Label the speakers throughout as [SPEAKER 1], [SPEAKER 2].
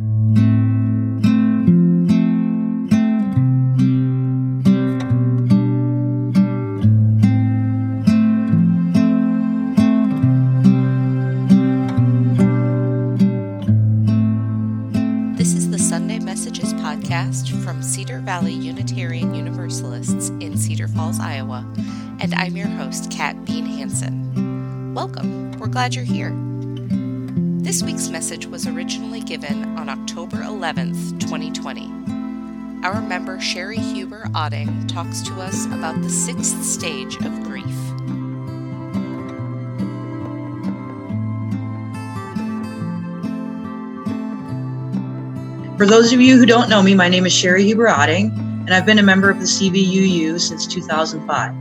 [SPEAKER 1] This originally given on October 11th, 2020. Our member Sherry Huber Otting talks to us about the sixth stage of grief.
[SPEAKER 2] For those of you who don't know me, my name is Sherry Huber Otting, and I've been a member of the CVUU since 2005.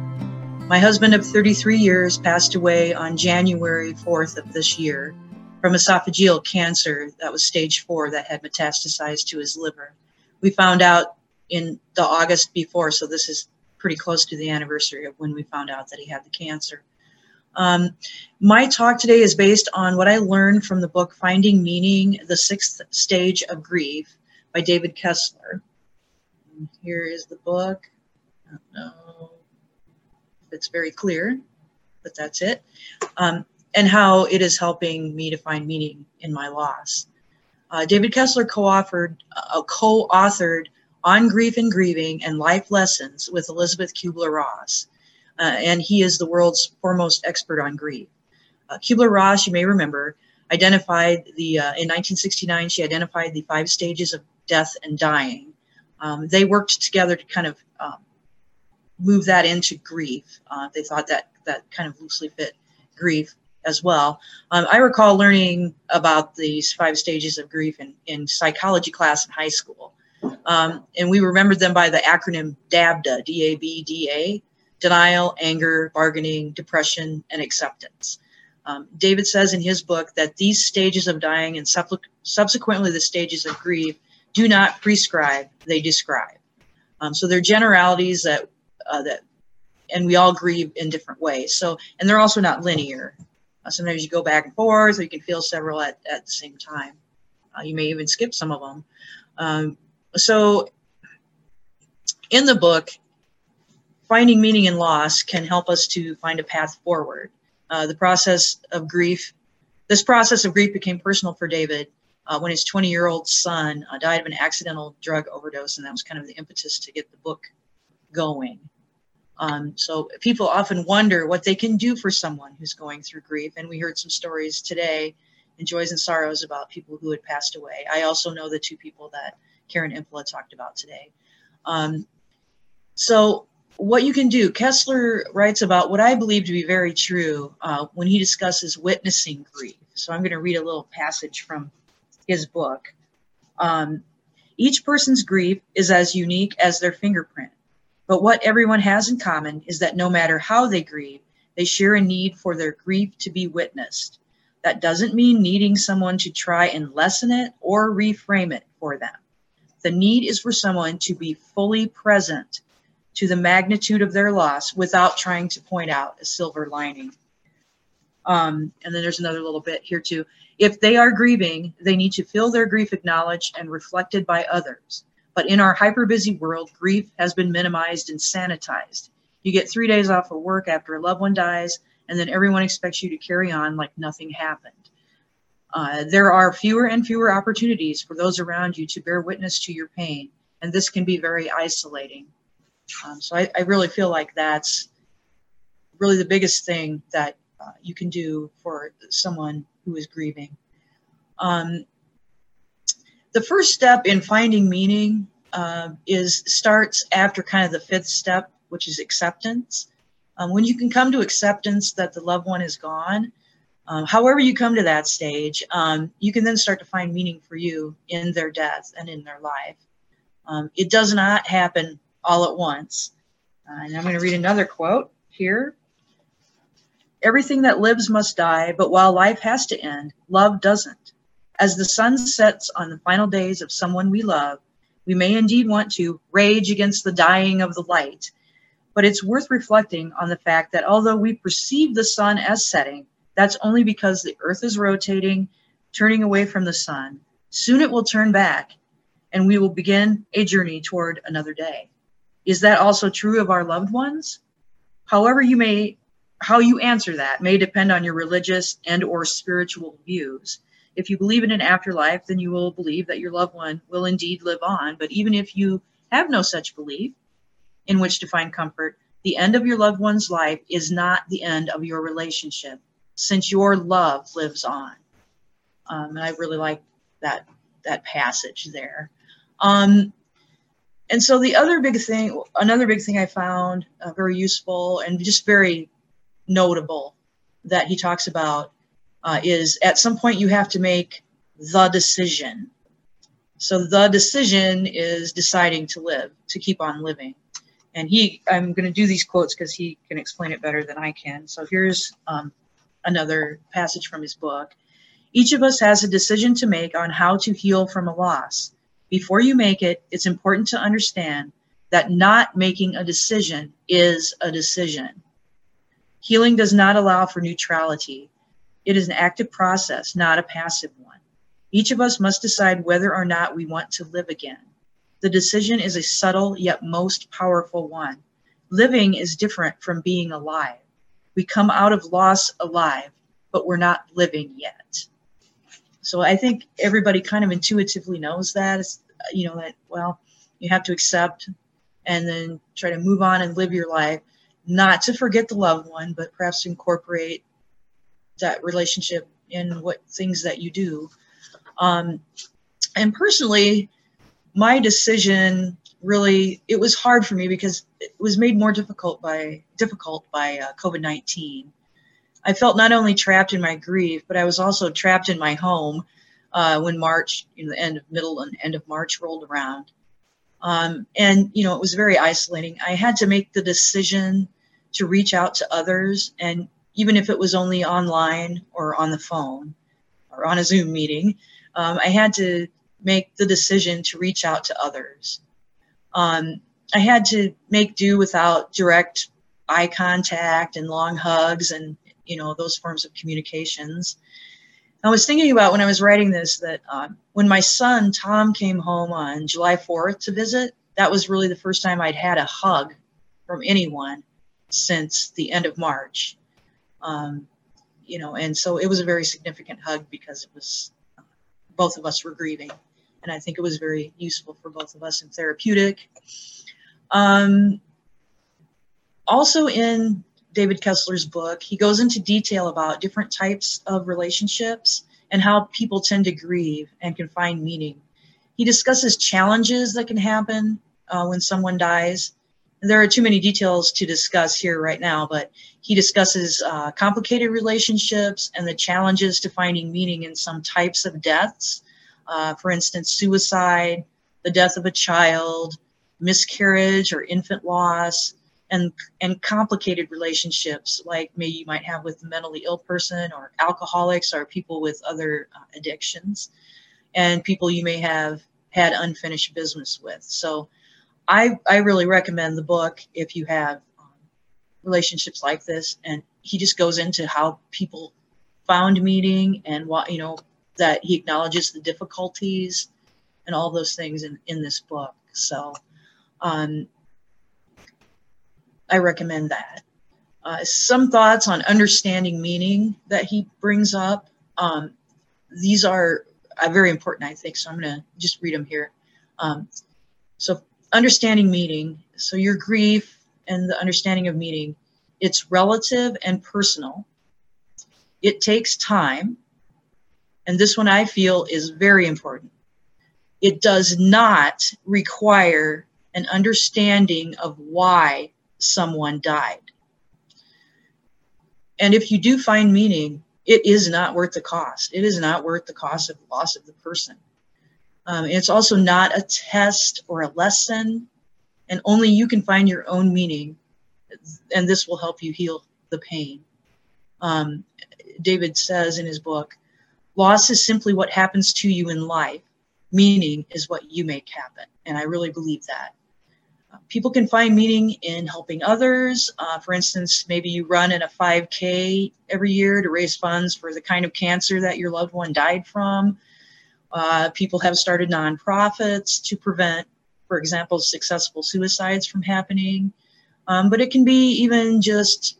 [SPEAKER 2] My husband of 33 years passed away on January 4th of this year from esophageal cancer that was stage four that had metastasized to his liver. We found out in the August before, so this is pretty close to the anniversary of when we found out that he had the cancer. Um, my talk today is based on what I learned from the book Finding Meaning The Sixth Stage of Grief by David Kessler. And here is the book. I don't know if it's very clear, but that's it. Um, and how it is helping me to find meaning in my loss. Uh, David Kessler co-authored, uh, co-authored On Grief and Grieving and Life Lessons with Elizabeth Kubler-Ross uh, and he is the world's foremost expert on grief. Uh, Kubler-Ross, you may remember, identified the uh, in 1969 she identified the five stages of death and dying. Um, they worked together to kind of um, move that into grief. Uh, they thought that that kind of loosely fit grief as well. Um, I recall learning about these five stages of grief in, in psychology class in high school. Um, and we remembered them by the acronym DABDA, D-A-B-D-A, denial, anger, bargaining, depression, and acceptance. Um, David says in his book that these stages of dying and subsequently the stages of grief do not prescribe, they describe. Um, so they're generalities that, uh, that, and we all grieve in different ways. So, and they're also not linear. Uh, sometimes you go back and forth, or you can feel several at, at the same time. Uh, you may even skip some of them. Um, so, in the book, finding meaning in loss can help us to find a path forward. Uh, the process of grief, this process of grief became personal for David uh, when his 20 year old son uh, died of an accidental drug overdose, and that was kind of the impetus to get the book going. Um, so people often wonder what they can do for someone who's going through grief, and we heard some stories today in Joys and Sorrows about people who had passed away. I also know the two people that Karen Impola talked about today. Um, so what you can do, Kessler writes about what I believe to be very true uh, when he discusses witnessing grief. So I'm going to read a little passage from his book. Um, each person's grief is as unique as their fingerprint, but what everyone has in common is that no matter how they grieve, they share a need for their grief to be witnessed. That doesn't mean needing someone to try and lessen it or reframe it for them. The need is for someone to be fully present to the magnitude of their loss without trying to point out a silver lining. Um, and then there's another little bit here too. If they are grieving, they need to feel their grief acknowledged and reflected by others. But in our hyper busy world, grief has been minimized and sanitized. You get three days off of work after a loved one dies, and then everyone expects you to carry on like nothing happened. Uh, there are fewer and fewer opportunities for those around you to bear witness to your pain, and this can be very isolating. Um, so I, I, really feel like that's really the biggest thing that uh, you can do for someone who is grieving. Um, the first step in finding meaning uh, is starts after kind of the fifth step, which is acceptance. Um, when you can come to acceptance that the loved one is gone, um, however you come to that stage, um, you can then start to find meaning for you in their death and in their life. Um, it does not happen all at once. Uh, and I'm going to read another quote here. Everything that lives must die, but while life has to end, love doesn't. As the sun sets on the final days of someone we love, we may indeed want to rage against the dying of the light, but it's worth reflecting on the fact that although we perceive the sun as setting, that's only because the earth is rotating, turning away from the sun, Soon it will turn back, and we will begin a journey toward another day. Is that also true of our loved ones? However, you may how you answer that may depend on your religious and or spiritual views. If you believe in an afterlife, then you will believe that your loved one will indeed live on. But even if you have no such belief in which to find comfort, the end of your loved one's life is not the end of your relationship, since your love lives on. Um, and I really like that that passage there. Um, and so the other big thing, another big thing I found uh, very useful and just very notable that he talks about uh, is at some point you have to make the decision. So the decision is deciding to live, to keep on living. And he, I'm going to do these quotes because he can explain it better than I can. So here's um, another passage from his book. Each of us has a decision to make on how to heal from a loss. Before you make it, it's important to understand that not making a decision is a decision. Healing does not allow for neutrality. It is an active process, not a passive one. Each of us must decide whether or not we want to live again. The decision is a subtle yet most powerful one. Living is different from being alive. We come out of loss alive, but we're not living yet. So I think everybody kind of intuitively knows that. It's, you know, that, well, you have to accept and then try to move on and live your life not to forget the loved one, but perhaps incorporate that relationship in what things that you do. Um, and personally, my decision really it was hard for me because it was made more difficult by difficult by uh, COVID nineteen. I felt not only trapped in my grief, but I was also trapped in my home uh, when March, you know, the end of middle and end of March rolled around. Um, and you know, it was very isolating. I had to make the decision to reach out to others. And even if it was only online or on the phone or on a Zoom meeting, um, I had to make the decision to reach out to others. Um, I had to make do without direct eye contact and long hugs and you know those forms of communications. I was thinking about when I was writing this that um, when my son Tom came home on July 4th to visit, that was really the first time I'd had a hug from anyone since the end of March. Um, you know, and so it was a very significant hug because it was both of us were grieving, and I think it was very useful for both of us and therapeutic. Um, also, in David Kessler's book, he goes into detail about different types of relationships and how people tend to grieve and can find meaning. He discusses challenges that can happen uh, when someone dies there are too many details to discuss here right now, but he discusses uh, complicated relationships and the challenges to finding meaning in some types of deaths. Uh, for instance, suicide, the death of a child, miscarriage or infant loss, and, and complicated relationships like maybe you might have with a mentally ill person or alcoholics or people with other uh, addictions, and people you may have had unfinished business with. So I, I really recommend the book if you have um, relationships like this. And he just goes into how people found meaning and what, you know, that he acknowledges the difficulties and all those things in, in this book. So um, I recommend that. Uh, some thoughts on understanding meaning that he brings up. Um, these are uh, very important, I think, so I'm going to just read them here. Um, so understanding meaning. So your grief and the understanding of meaning, it's relative and personal. It takes time. And this one I feel is very important. It does not require an understanding of why someone died. And if you do find meaning, it is not worth the cost. It is not worth the cost of the loss of the person. Um, it's also not a test or a lesson, and only you can find your own meaning, and this will help you heal the pain. Um, David says in his book, loss is simply what happens to you in life. Meaning is what you make happen. And I really believe that. People can find meaning in helping others. Uh, for instance, maybe you run in a 5K every year to raise funds for the kind of cancer that your loved one died from Uh, people have started nonprofits to prevent, for example, successful suicides from happening. Um, but it can be even just,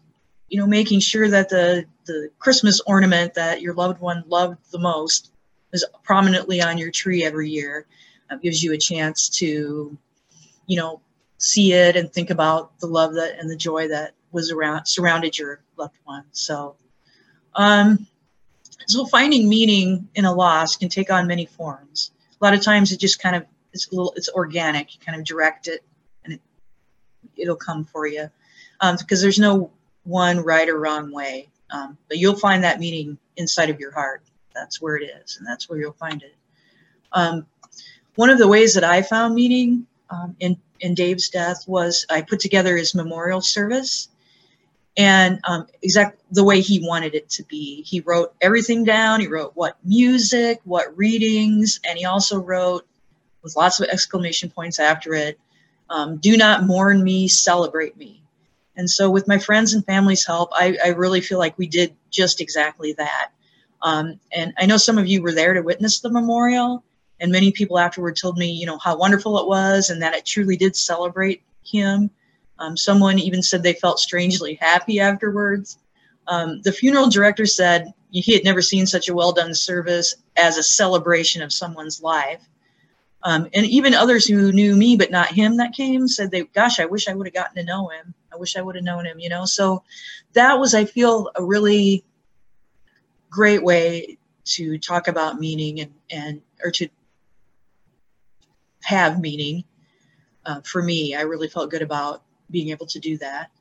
[SPEAKER 2] you know, making sure that the the Christmas ornament that your loved one loved the most is prominently on your tree every year. It gives you a chance to, you know, see it and think about the love that and the joy that was around surrounded your loved one. So, um, so finding meaning in a loss can take on many forms. A lot of times it just kind of it's a little it's organic. You kind of direct it and it it'll come for you um, because there's no one right or wrong way. Um, but you'll find that meaning inside of your heart. That's where it is, and that's where you'll find it. Um, one of the ways that I found meaning um, in in Dave's death was I put together his memorial service, and um, exact the way he wanted it to be. He wrote everything down. He wrote what music, what readings, and he also wrote with lots of exclamation points after it. Um, Do not mourn me, celebrate me. And so, with my friends and family's help, I, I really feel like we did just exactly that. Um, and I know some of you were there to witness the memorial, and many people afterward told me, you know, how wonderful it was and that it truly did celebrate him. Um, someone even said they felt strangely happy afterwards. Um, the funeral director said he had never seen such a well done service as a celebration of someone's life. Um, and even others who knew me but not him that came said they, gosh, I wish I would have gotten to know him. I wish I would have known him, you know. So that was, I feel, a really great way to talk about meaning and, and or to have meaning. Uh, for me, I really felt good about being able to do that.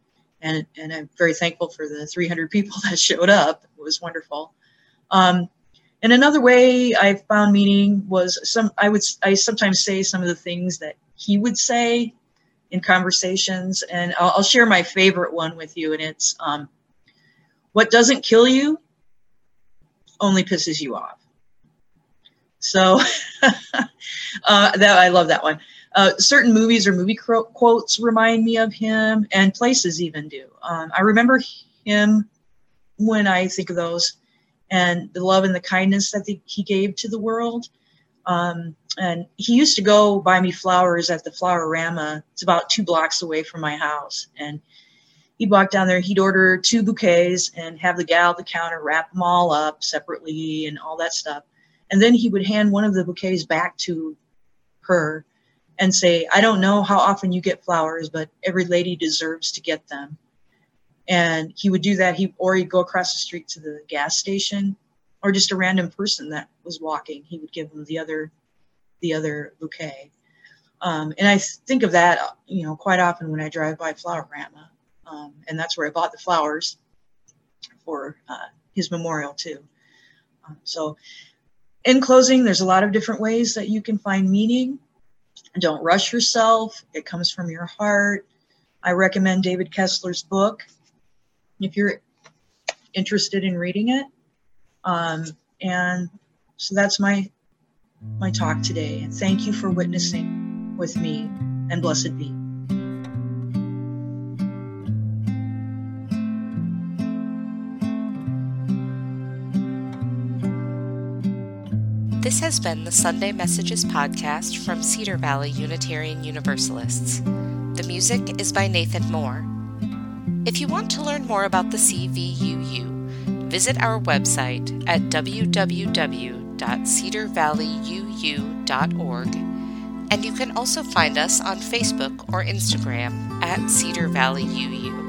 [SPEAKER 2] And, and I'm very thankful for the 300 people that showed up. It was wonderful. Um, and another way I found meaning was some, I would, I sometimes say some of the things that he would say in conversations. And I'll, I'll share my favorite one with you. And it's, um, what doesn't kill you only pisses you off. So uh, that I love that one. Uh, certain movies or movie quotes remind me of him, and places even do. Um, I remember him when I think of those, and the love and the kindness that the, he gave to the world. Um, and he used to go buy me flowers at the Flowerama. It's about two blocks away from my house, and he'd walk down there. He'd order two bouquets and have the gal at the counter wrap them all up separately and all that stuff. And then he would hand one of the bouquets back to her and say, I don't know how often you get flowers, but every lady deserves to get them. And he would do that. He or he'd go across the street to the gas station, or just a random person that was walking. He would give them the other, the other bouquet. Um, and I think of that, you know, quite often when I drive by Flowerama, um, and that's where I bought the flowers for uh, his memorial too. Um, so, in closing, there's a lot of different ways that you can find meaning don't rush yourself. It comes from your heart. I recommend David Kessler's book if you're interested in reading it. Um, and so that's my my talk today. And thank you for witnessing with me, and blessed be.
[SPEAKER 1] This has been the Sunday Messages podcast from Cedar Valley Unitarian Universalists. The music is by Nathan Moore. If you want to learn more about the CVUU, visit our website at www.cedarvalleyu.org, and you can also find us on Facebook or Instagram at Cedar Valley UU.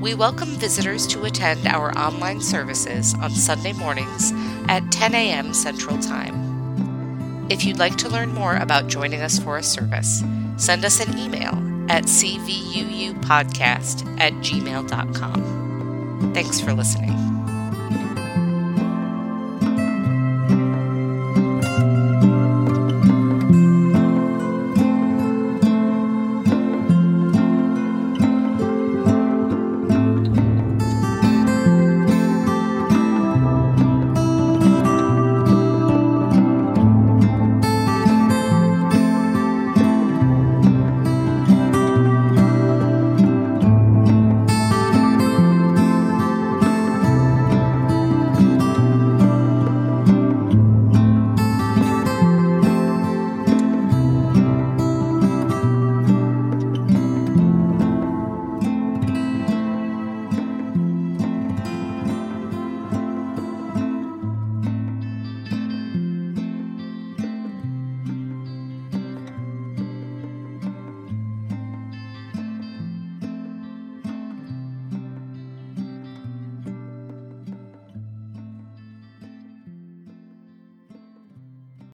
[SPEAKER 1] We welcome visitors to attend our online services on Sunday mornings at 10 a.m. Central Time. If you'd like to learn more about joining us for a service, send us an email at cvuupodcast at gmail.com. Thanks for listening.